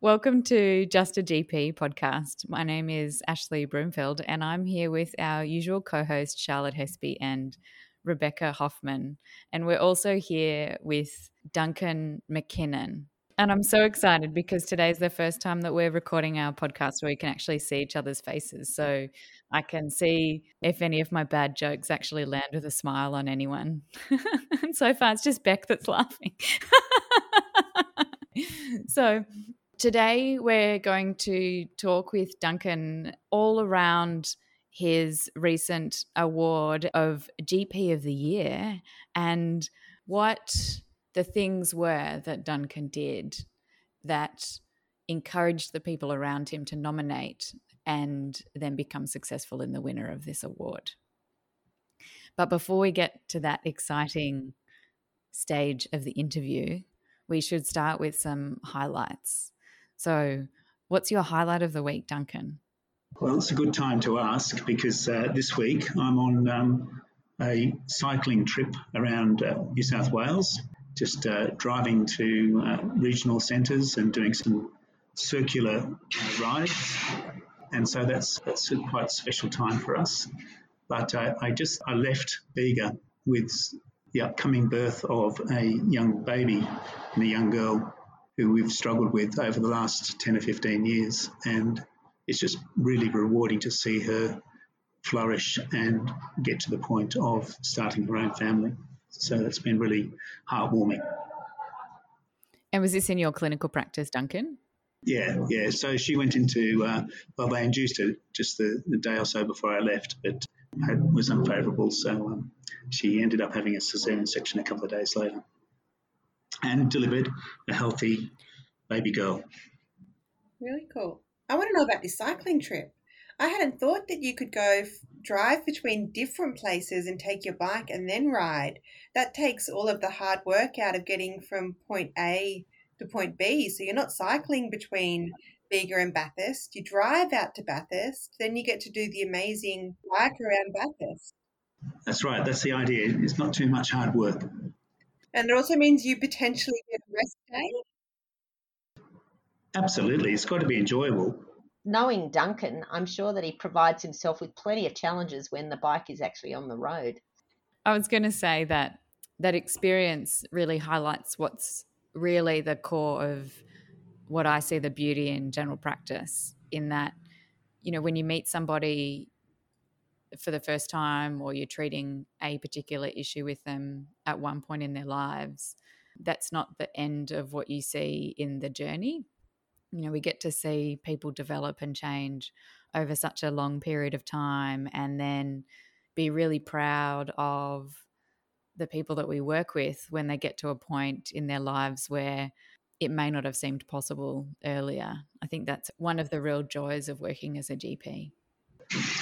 Welcome to Just a GP podcast. My name is Ashley Broomfield, and I'm here with our usual co host, Charlotte Hespe and Rebecca Hoffman. And we're also here with Duncan Mackinnon. And I'm so excited because today's the first time that we're recording our podcast where we can actually see each other's faces. So I can see if any of my bad jokes actually land with a smile on anyone. and so far, it's just Bek that's laughing. so Today, we're going to talk with Duncan all around his recent award of GP of the Year and what the things were that Duncan did that encouraged the people around him to nominate and then become successful in the winner of this award. But before we get to that exciting stage of the interview, we should start with some highlights. So, what's your highlight of the week, Duncan? Well, it's a good time to ask because uh, this week I'm on um, a cycling trip around uh, New South Wales, just uh, driving to uh, regional centres and doing some circular rides. And so that's, that's a quite special time for us. But uh, I just I left Bega with the upcoming birth of a young baby and a young girl who we've struggled with over the last 10 or 15 years. And it's just really rewarding to see her flourish and get to the point of starting her own family. So it's been really heartwarming. And was this in your clinical practice, Duncan? Yeah, yeah. So she went into, uh, well, they induced her just the, the day or so before I left, but had, was unfavourable. So um, she ended up having a cesarean section a couple of days later and delivered a healthy baby girl. Really cool. I want to know about this cycling trip. I hadn't thought that you could go f- drive between different places and take your bike and then ride. That takes all of the hard work out of getting from point A to point B. So you're not cycling between Bega and Bathurst. You drive out to Bathurst, then you get to do the amazing bike around Bathurst. That's right. That's the idea. It's not too much hard work. And it also means you potentially get a rest day. Absolutely. It's got to be enjoyable. Knowing Duncan, I'm sure that he provides himself with plenty of challenges when the bike is actually on the road. I was going to say that that experience really highlights what's really the core of what I see the beauty in general practice in that you know when you meet somebody for the first time or you're treating a particular issue with them at one point in their lives, that's not the end of what you see in the journey. You know, we get to see people develop and change over such a long period of time and then be really proud of the people that we work with when they get to a point in their lives where it may not have seemed possible earlier. I think that's one of the real joys of working as a GP.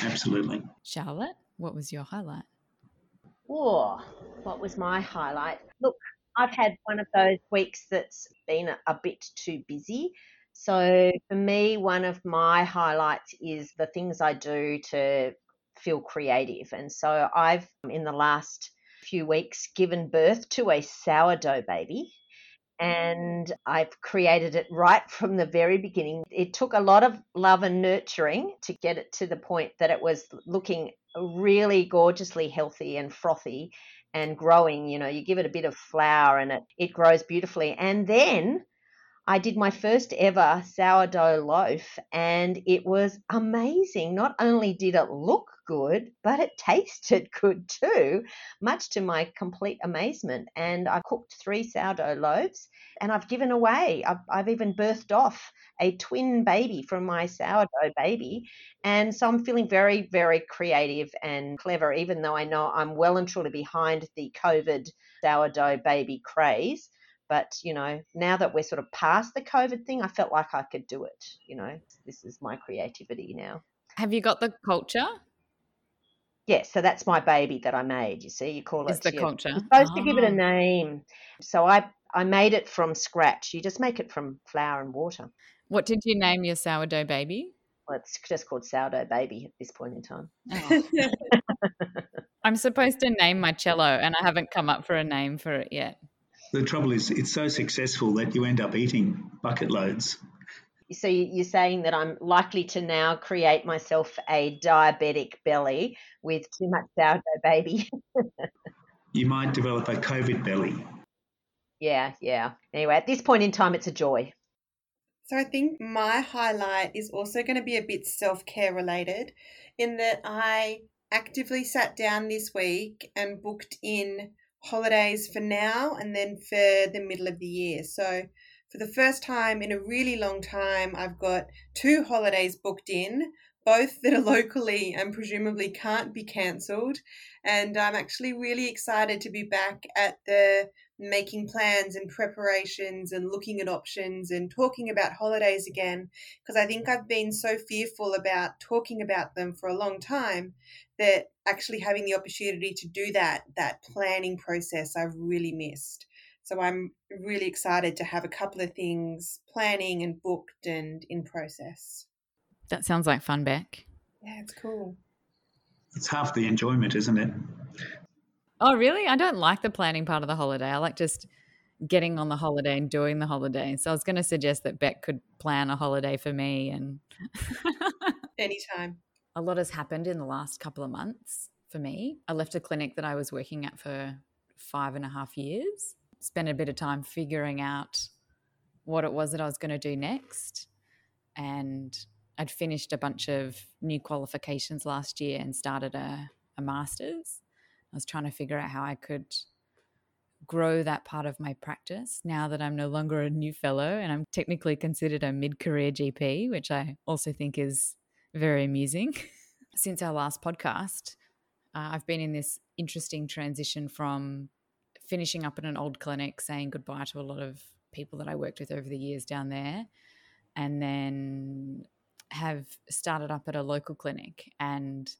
Absolutely. Charlotte, what was your highlight? Oh, what was my highlight? Look, I've had one of those weeks that's been a, a bit too busy. So for me, one of my highlights is the things I do to feel creative. And so I've, in the last few weeks, given birth to a sourdough baby and I've created it right from the very beginning. It took a lot of love and nurturing to get it to the point that it was looking really gorgeously healthy and frothy and growing. You know, you give it a bit of flour and it, it grows beautifully. And then I did my first ever sourdough loaf and it was amazing. Not only did it look good, but it tasted good too, much to my complete amazement. And I cooked three sourdough loaves and I've given away, I've, I've even birthed off a twin baby from my sourdough baby. And so I'm feeling very, very creative and clever, even though I know I'm well and truly behind the COVID sourdough baby craze. But, you know, now that we're sort of past the COVID thing, I felt like I could do it. You know, this is my creativity now. Have you got the culture? Yeah, so that's my baby that I made. You see, you call Is it the you're culture. supposed to give it a Oh. name. So I I made it from scratch. You just make it from flour and water. What did you name your sourdough baby? Well, it's just called sourdough baby at this point in time. Oh. I'm supposed to name my cello, and I haven't come up for a name for it yet. The trouble is, it's so successful that you end up eating bucket loads. So you're saying that I'm likely to now create myself a diabetic belly with too much sourdough baby. you might develop a COVID belly. Yeah, yeah. Anyway, at this point in time, it's a joy. So I think my highlight is also going to be a bit self care related in that I actively sat down this week and booked in holidays for now and then for the middle of the year. So for the first time in a really long time, I've got two holidays booked in, both that are locally and presumably can't be cancelled. And I'm actually really excited to be back at the making plans and preparations and looking at options and talking about holidays again because I think I've been so fearful about talking about them for a long time that actually having the opportunity to do that that planning process I've really missed. So I'm really excited to have a couple of things planning and booked and in process. That sounds like fun, Bek. Yeah, it's cool. It's half the enjoyment, isn't it? Oh, really? I don't like the planning part of the holiday. I like just getting on the holiday and doing the holiday. So I was going to suggest that Bek could plan a holiday for me and anytime. A lot has happened in the last couple of months for me. I left a clinic that I was working at for five and a half years spent a bit of time figuring out what it was that I was going to do next. And I'd finished a bunch of new qualifications last year and started a, a master's. I was trying to figure out how I could grow that part of my practice now that I'm no longer a new fellow and I'm technically considered a mid career GP, which I also think is very amusing. Since our last podcast, uh, I've been in this interesting transition from finishing up at an old clinic, saying goodbye to a lot of people that I worked with over the years down there, and then have started up at a local clinic. And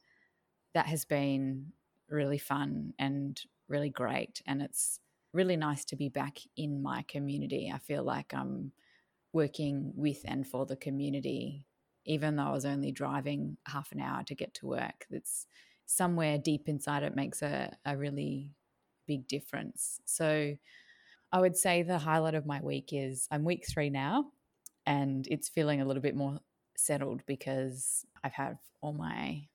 that has been really fun and really great. And it's really nice to be back in my community. I feel like I'm working with and for the community, even though I was only driving half an hour to get to work. That's somewhere deep inside it makes a, a really big difference. So I would say the highlight of my week is I'm week three now, and it's feeling a little bit more settled because I've had all my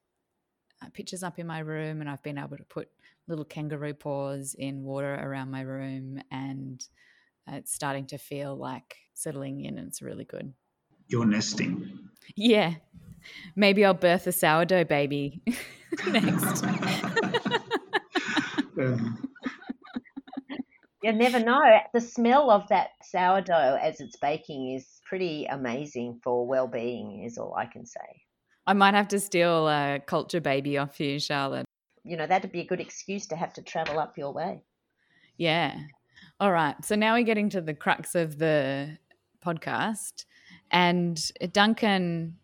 pictures up in my room and I've been able to put little kangaroo paws in water around my room and it's starting to feel like settling in and it's really good. You're nesting. Yeah. Maybe I'll birth a sourdough baby next. um, you never know. The smell of that sourdough as it's baking is pretty amazing for well-being. Is all I can say. I might have to steal a culture baby off you, Charlotte. You know that'd be a good excuse to have to travel up your way. Yeah. All right. So now we're getting to the crux of the podcast, and Duncan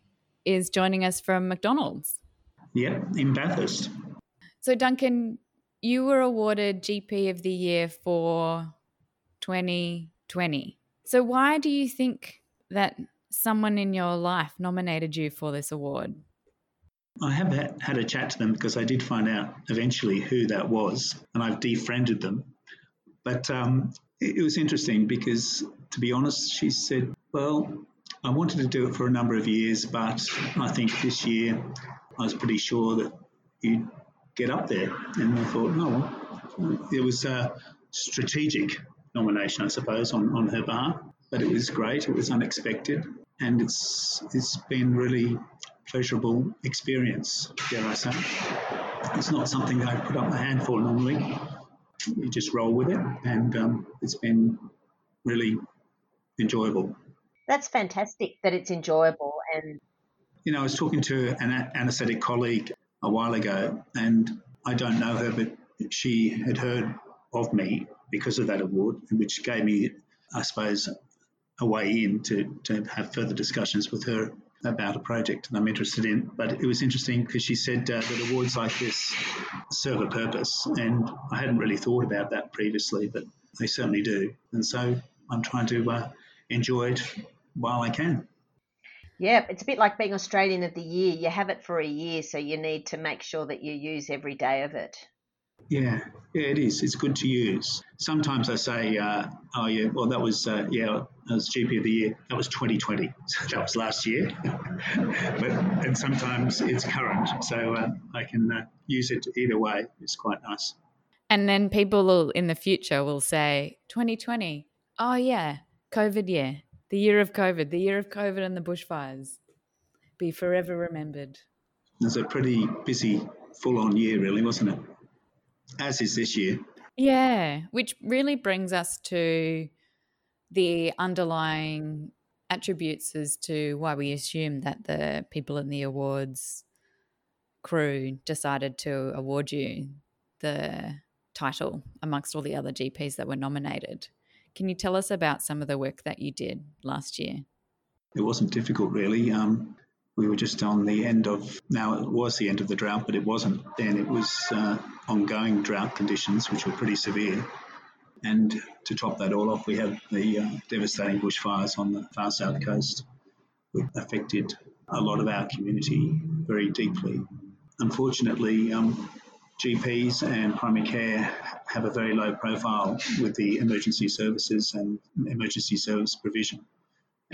is joining us from McDonald's. Yeah, in Bathurst. So Duncan, you were awarded GP of the Year for 2020. So, why do you think that someone in your life nominated you for this award? I have had a chat to them because I did find out eventually who that was, and I've defriended them. But um, it was interesting because, to be honest, she said, Well, I wanted to do it for a number of years, but I think this year I was pretty sure that you'd get up there. And I thought, no, it was a strategic nomination, I suppose, on, on her behalf. But it was great. It was unexpected, and it's it's been really pleasurable experience, dare I say. It's not something I put up my hand for normally. You just roll with it, and um, it's been really enjoyable. That's fantastic that it's enjoyable and. You know, I was talking to an anaesthetic colleague a while ago, and I don't know her, but she had heard of me because of that award, which gave me, I suppose, a way in to, to have further discussions with her about a project that I'm interested in. But it was interesting because she said uh, that awards like this serve a purpose, and I hadn't really thought about that previously, but they certainly do. And so I'm trying to uh, enjoy it while I can. Yeah, it's a bit like being Australian of the Year. You have it for a year, so you need to make sure that you use every day of it. Yeah, yeah, it is. It's good to use. Sometimes I say, uh, oh, yeah, well, that was, uh, yeah, that was GP of the year. That was 2020. So that was last year. but And sometimes it's current. So uh, I can uh, use it either way. It's quite nice. And then people will, in the future will say, 2020. Oh, yeah, COVID year, the year of COVID, the year of COVID and the bushfires. Be forever remembered. It was a pretty busy, full on year, really, wasn't it? As is this year. Yeah, which really brings us to the underlying attributes as to why we assume that the people in the awards crew decided to award you the title amongst all the other GPs that were nominated. Can you tell us about some of the work that you did last year? It wasn't difficult, really. Um, we were just on the end of, now it was the end of the drought, but it wasn't then. It was uh, ongoing drought conditions, which were pretty severe. And to top that all off, we had the uh, devastating bushfires on the far south coast, which affected a lot of our community very deeply. Unfortunately, um, GPs and primary care have a very low profile with the emergency services and emergency service provision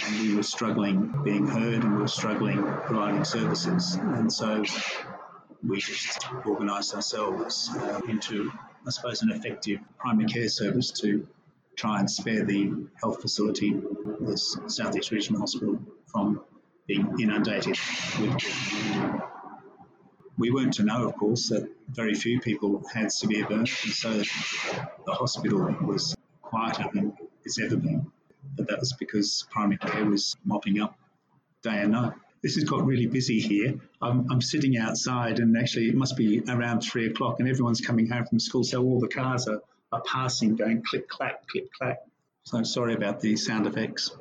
and we were struggling being heard and we were struggling providing services. And so we just organised ourselves uh, into, I suppose, an effective primary care service to try and spare the health facility, this Southeast Regional Hospital, from being inundated with we weren't to know, of course, that very few people had severe burns, and so the hospital was quieter than it's ever been but that was because primary care was mopping up day and night. This has got really busy here. I'm, I'm sitting outside, and actually, it must be around three o'clock, and everyone's coming home from school, so all the cars are, are passing, going click clack, click clack. So sorry about the sound effects.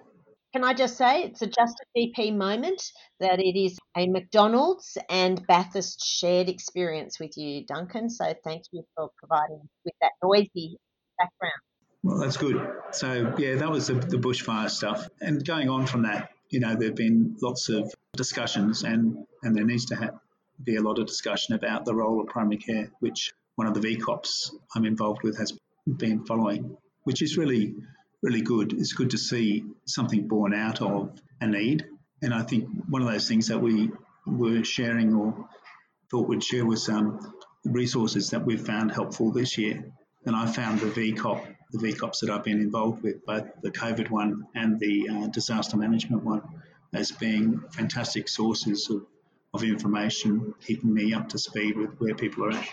Can I just say it's a just a GP moment that it is a McDonald's and Bathurst shared experience with you, Duncan. So thank you for providing with that noisy background. Well, that's good. So, yeah, that was the, the bushfire stuff. And going on from that, you know, there have been lots of discussions, and, and there needs to have, be a lot of discussion about the role of primary care, which one of the VCOPs I'm involved with has been following, which is really, really good. It's good to see something born out of a need. And I think one of those things that we were sharing or thought we'd share was um, resources that we've found helpful this year. And I found the VCOP the VCOPs that I've been involved with, both the COVID one and the uh, disaster management one, as being fantastic sources of, of information, keeping me up to speed with where people are at.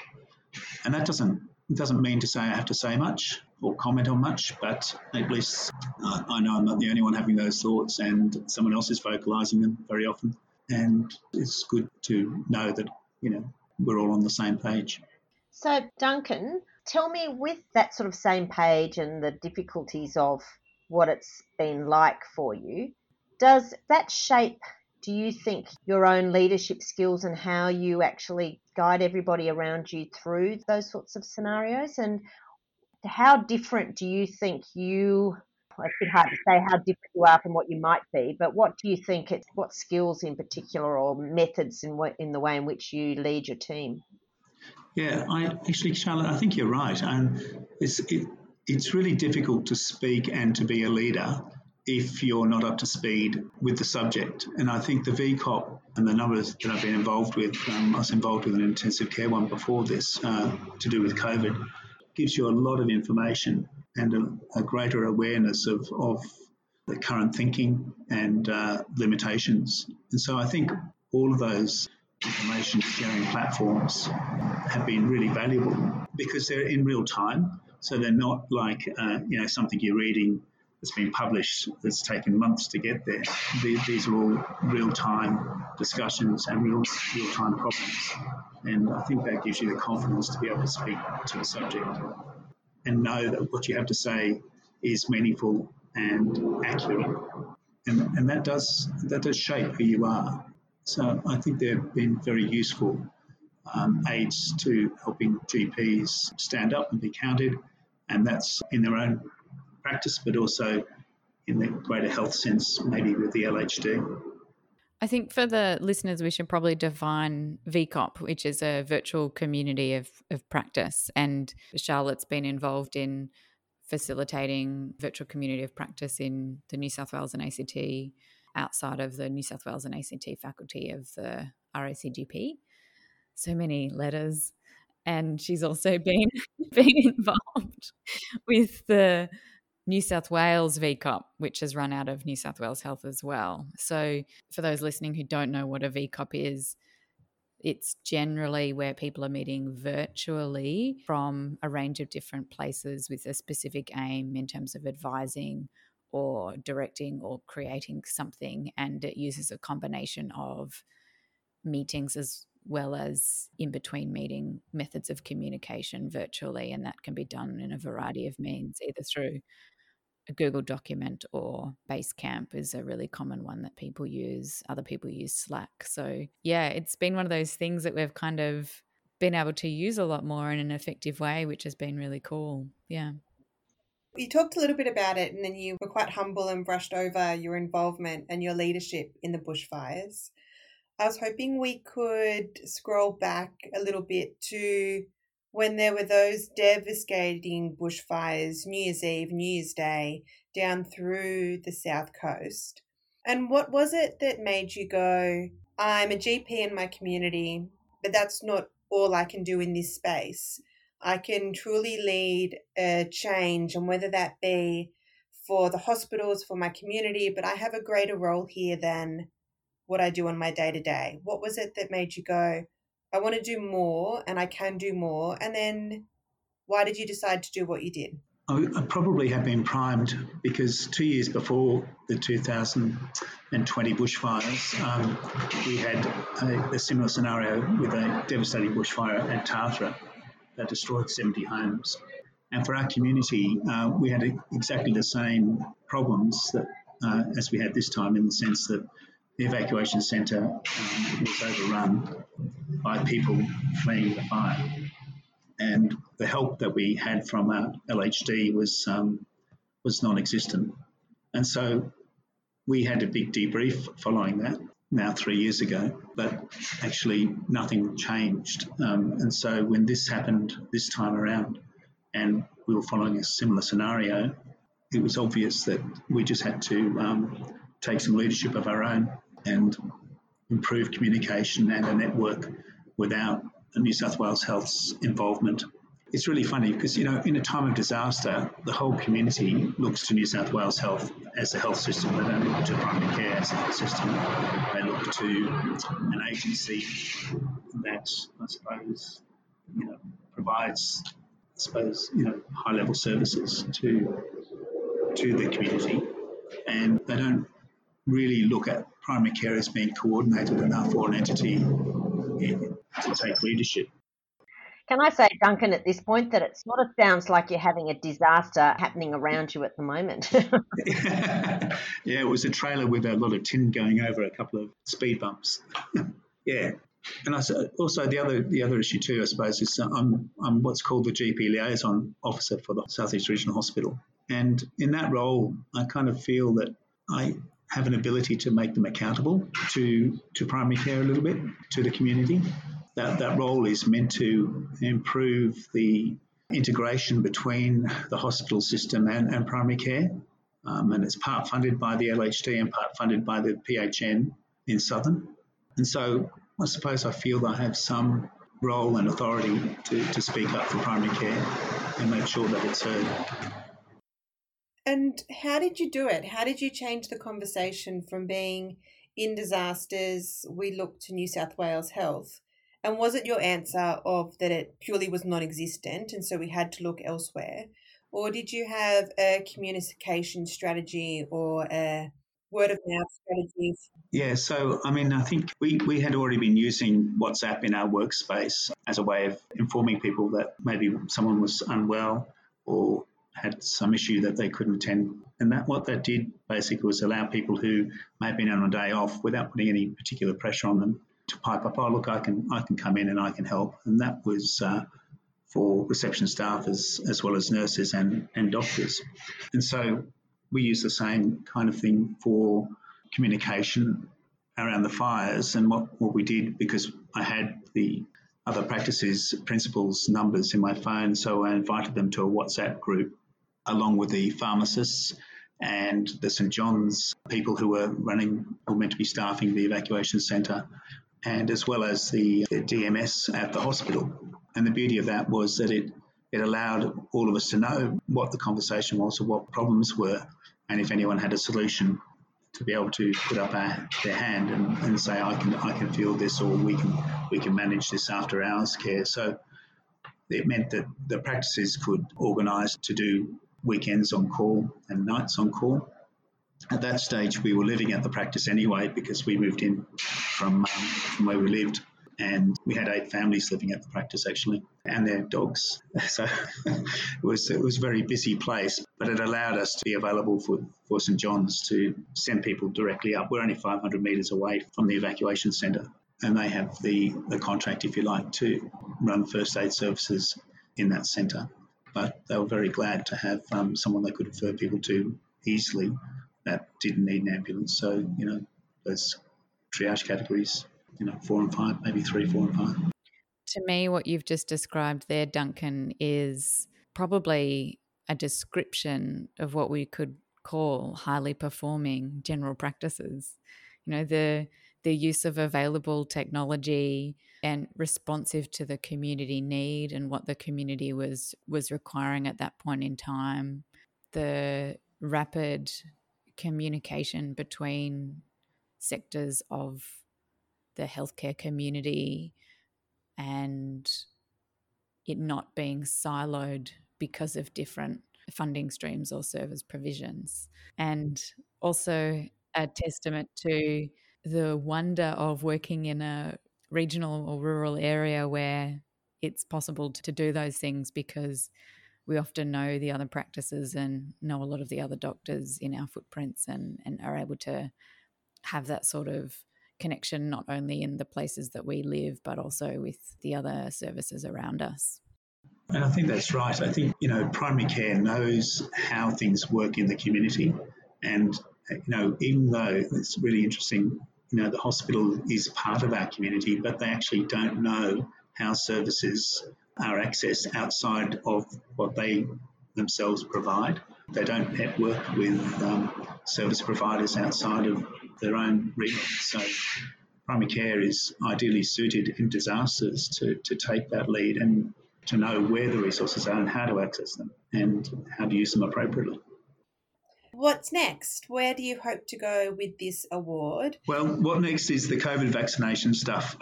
And that doesn't doesn't mean to say I have to say much or comment on much, but at least uh, I know I'm not the only one having those thoughts, and someone else is vocalising them very often. And it's good to know that you know we're all on the same page. So, Duncan, tell me with that sort of same page and the difficulties of what it's been like for you, does that shape, do you think, your own leadership skills and how you actually guide everybody around you through those sorts of scenarios? And how different do you think you it's a bit hard to say how different you are from what you might be, but what do you think it's what skills in particular or methods in what, in the way in which you lead your team? Yeah, I actually, Charlotte, I think you're right. And it's it, it's really difficult to speak and to be a leader if you're not up to speed with the subject. And I think the VCOP and the numbers that I've been involved with, um, I was involved with an intensive care one before this uh, to do with COVID, gives you a lot of information and a, a greater awareness of, of the current thinking and uh, limitations. And so I think all of those information sharing platforms have been really valuable because they're in real time. So they're not like uh, you know something you're reading that's been published that's taken months to get there. These, are all real time discussions and real real time problems, and I think that gives you the confidence to be able to speak to the subject and know that what you have to say is meaningful and accurate, and and that does that does shape who you are. So I think they've been very useful um, aids to helping GPs stand up and be counted, and that's in their own practice, but also in the greater health sense, maybe with the LHD. I think for the listeners, we should probably define VCOP, which is a virtual community of, of practice. And Charlotte's been involved in facilitating virtual community of practice in the New South Wales and ACT outside of the New South Wales and ACT faculty of the RACGP. So many letters. And she's also been been involved with the New South Wales VCOP, which has run out of New South Wales Health as well. So, for those listening who don't know what a VCOP is, it's generally where people are meeting virtually from a range of different places with a specific aim in terms of advising or directing or creating something. And it uses a combination of meetings as well as in between meeting methods of communication virtually. And that can be done in a variety of means, either through a Google document or Basecamp is a really common one that people use. Other people use Slack. So, yeah, it's been one of those things that we've kind of been able to use a lot more in an effective way, which has been really cool. Yeah. You talked a little bit about it and then you were quite humble and brushed over your involvement and your leadership in the bushfires. I was hoping we could scroll back a little bit to when there were those devastating bushfires, New Year's Eve, New Year's Day, down through the south coast. And what was it that made you go, I'm a GP in my community, but that's not all I can do in this space? I can truly lead a change, and whether that be for the hospitals, for my community, but I have a greater role here than what I do on my day to day. What was it that made you go, I want to do more and I can do more. And then why did you decide to do what you did? I probably have been primed because two years before the 2020 bushfires, um, we had a, a, similar scenario with a devastating bushfire at Tathra that destroyed 70 homes. And for our community, uh, we had exactly the same problems that, uh, as we had this time, in the sense that the evacuation centre um, was overrun by people fleeing the fire. And the help that we had from our LHD was um, was non-existent. And so we had a big debrief following that now three years ago, but actually nothing changed. Um, and so when this happened this time around, and we were following a similar scenario, it was obvious that we just had to um, take some leadership of our own and improve communication and a network without New South Wales Health's involvement. It's really funny because, you know, in a time of disaster, the whole community looks to New South Wales Health as a health system. They don't look to primary care as a health system. They look to an agency that, I suppose, you know, provides, I suppose, you know, high level services to to the community. And they don't really look at primary care as being coordinated enough for an entity eh, to take leadership. Can I say, Duncan, at this point, that it sort of sounds like you're having a disaster happening around you at the moment? yeah, it was a trailer with a lot of tin going over a couple of speed bumps. yeah, and I, also the other the other issue too, I suppose, is I'm I'm what's called the GP liaison officer for the Southeast Regional Hospital, and in that role, I kind of feel that I have an ability to make them accountable to, to primary care a little bit, to the community. That, that role is meant to improve the integration between the hospital system and, and primary care. Um, and it's part funded by the LHD and part funded by the PHN in Southern. And so I suppose I feel I have some role and authority to, to speak up for primary care and make sure that it's heard. And how did you do it? How did you change the conversation from being in disasters, we look to New South Wales Health? And was it your answer of that it purely was non existent and so we had to look elsewhere? Or did you have a communication strategy or a word of mouth strategy? Yeah, so I mean, I think we, we had already been using WhatsApp in our workspace as a way of informing people that maybe someone was unwell or had some issue that they couldn't attend. And that what that did basically was allow people who may have been on a day off without putting any particular pressure on them to pipe up, oh look, I can I can come in and I can help. And that was uh, for reception staff as as well as nurses and, and doctors. And so we use the same kind of thing for communication around the fires. And what, what we did, because I had the other practices principals numbers in my phone, so I invited them to a WhatsApp group along with the pharmacists and the St John's people who were running, or meant to be staffing the evacuation centre, and as well as the, the DMS at the hospital. And the beauty of that was that it it allowed all of us to know what the conversation was or what problems were, and if anyone had a solution, to be able to put up our, their hand and, and say, I can I can feel this, or we can we can manage this after hours care. So it meant that the practices could organise to do weekends on call and nights on call. At that stage, we were living at the practice anyway because we moved in from, um, from where we lived and we had eight families living at the practice actually, and their dogs. So it was it was a very busy place, but it allowed us to be available for, for St John's to send people directly up. We're only 500 metres away from the evacuation centre, and they have the, the contract, if you like, to run first aid services in that centre. But they were very glad to have um, someone they could refer people to easily that didn't need an ambulance. So, you know, those triage categories you know, four and five, maybe three, four and five. To me, what you've just described there, Duncan, is probably a description of what we could call highly performing general practices. You know, the the use of available technology and responsive to the community need and what the community was was requiring at that point in time. The rapid communication between sectors of the healthcare community and it not being siloed because of different funding streams or service provisions. And also a testament to the wonder of working in a regional or rural area where it's possible to do those things because we often know the other practices and know a lot of the other doctors in our footprints and, and are able to have that sort of connection not only in the places that we live, but also with the other services around us. And I think that's right. I think, you know, primary care knows how things work in the community. And, you know, even though it's really interesting, you know, the hospital is part of our community, but they actually don't know how services are accessed outside of what they themselves provide. They don't network with um, service providers outside of their own region. So primary care is ideally suited in disasters to, to take that lead and to know where the resources are and how to access them and how to use them appropriately. What's next? Where do you hope to go with this award? Well, what next is the COVID vaccination stuff,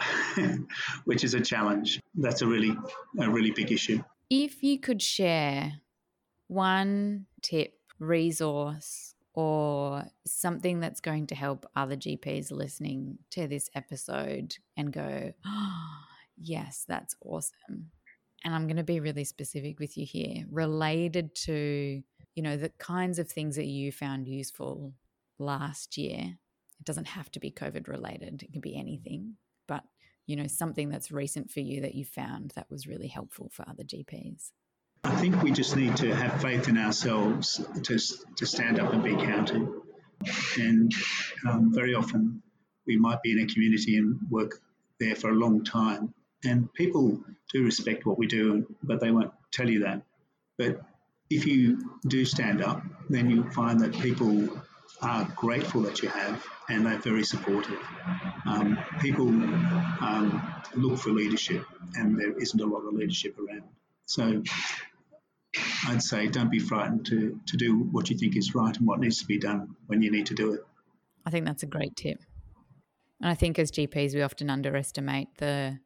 which is a challenge. That's a really a really big issue. If you could share one tip, resource, or something that's going to help other GPs listening to this episode and go, oh, yes, that's awesome. And I'm going to be really specific with you here, related to, you know, the kinds of things that you found useful last year. It doesn't have to be COVID related, it can be anything, but, you know, something that's recent for you that you found that was really helpful for other GPs. I think we just need to have faith in ourselves to, to stand up and be counted. And um, very often we might be in a community and work there for a long time. And people do respect what we do, but they won't tell you that. But if you do stand up, then you'll find that people are grateful that you have and they're very supportive. Um, people um, look for leadership, and there isn't a lot of leadership around. So I'd say don't be frightened to, to do what you think is right and what needs to be done when you need to do it. I think that's a great tip. And I think as GPs, we often underestimate the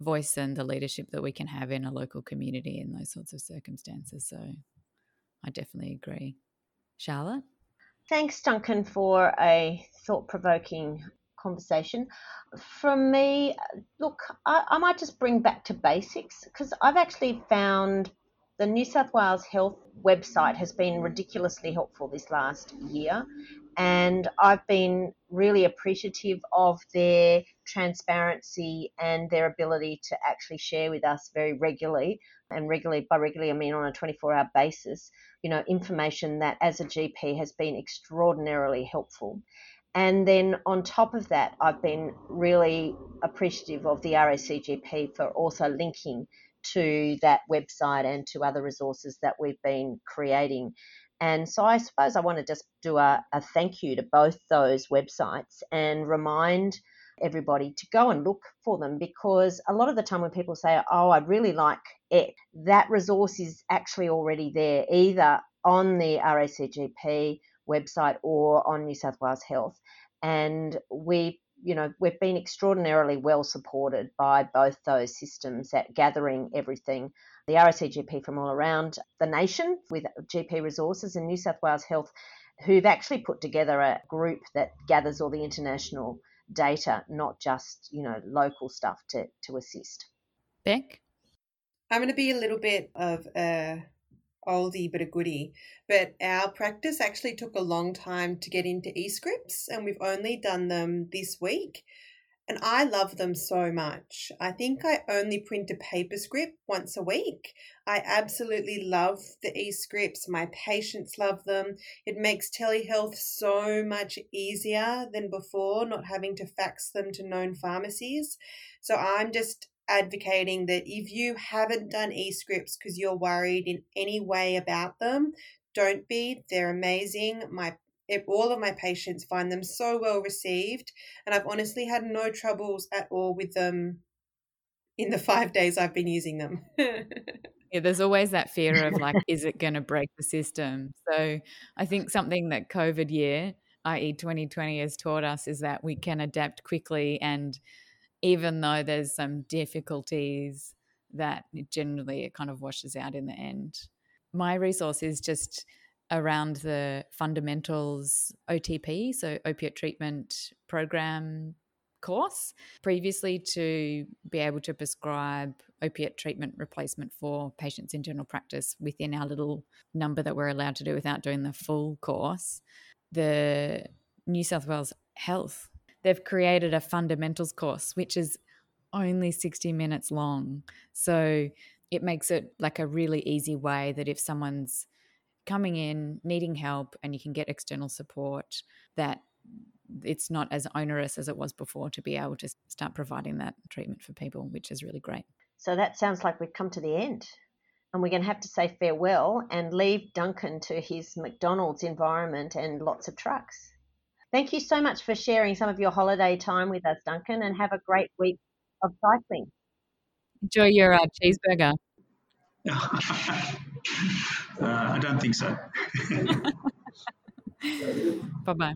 voice and the leadership that we can have in a local community in those sorts of circumstances. So I definitely agree. Charlotte? Thanks, Duncan, for a thought provoking conversation. From me, look, I, I, might just bring back to basics because I've actually found the New South Wales Health website has been ridiculously helpful this last year, and I've been really appreciative of their transparency and their ability to actually share with us very regularly, and regularly by regularly I mean on a 24-hour basis, you know, information that as a GP has been extraordinarily helpful. And then on top of that, I've been really appreciative of the RACGP for also linking to that website and to other resources that we've been creating. And so I suppose I want to just do a, a thank you to both those websites and remind everybody to go and look for them because a lot of the time when people say, Oh, I'd really like it, that resource is actually already there, either on the RACGP website or on New South Wales Health. And we you know, we've been extraordinarily well supported by both those systems at gathering everything. The RACGP from all around the nation with GP resources and New South Wales Health, who've actually put together a group that gathers all the international data, not just, you know, local stuff to, to assist. Bek? I'm going to be a little bit of a oldie but a goodie. But our practice actually took a long time to get into eScripts, and we've only done them this week. And I love them so much. I think I only print a paper script once a week. I absolutely love the e scripts. My patients love them. It makes telehealth so much easier than before, not having to fax them to known pharmacies. So I'm just advocating that if you haven't done e scripts because you're worried in any way about them, don't be. They're amazing. My all of my patients find them so well received, and I've honestly had no troubles at all with them in the five days I've been using them. yeah, there's always that fear of like, is it going to break the system? So I think something that COVID year, i.e., 2020, has taught us is that we can adapt quickly and even though there's some difficulties that generally it kind of washes out in the end. My resource is just around the fundamentals OTP, so opiate treatment program course. Previously, to be able to prescribe opiate treatment replacement for patients in general practice within our little number that we're allowed to do without doing the full course, the New South Wales Health they've created a fundamentals course, which is only 60 minutes long. So it makes it like a really easy way that if someone's coming in needing help and you can get external support, that it's not as onerous as it was before to be able to start providing that treatment for people, which is really great. So that sounds like we've come to the end. And we're going to have to say farewell and leave Duncan to his McDonald's environment and lots of trucks. Thank you so much for sharing some of your holiday time with us, Duncan, and have a great week of cycling. Enjoy your uh, cheeseburger. uh, I don't think so. bye bye.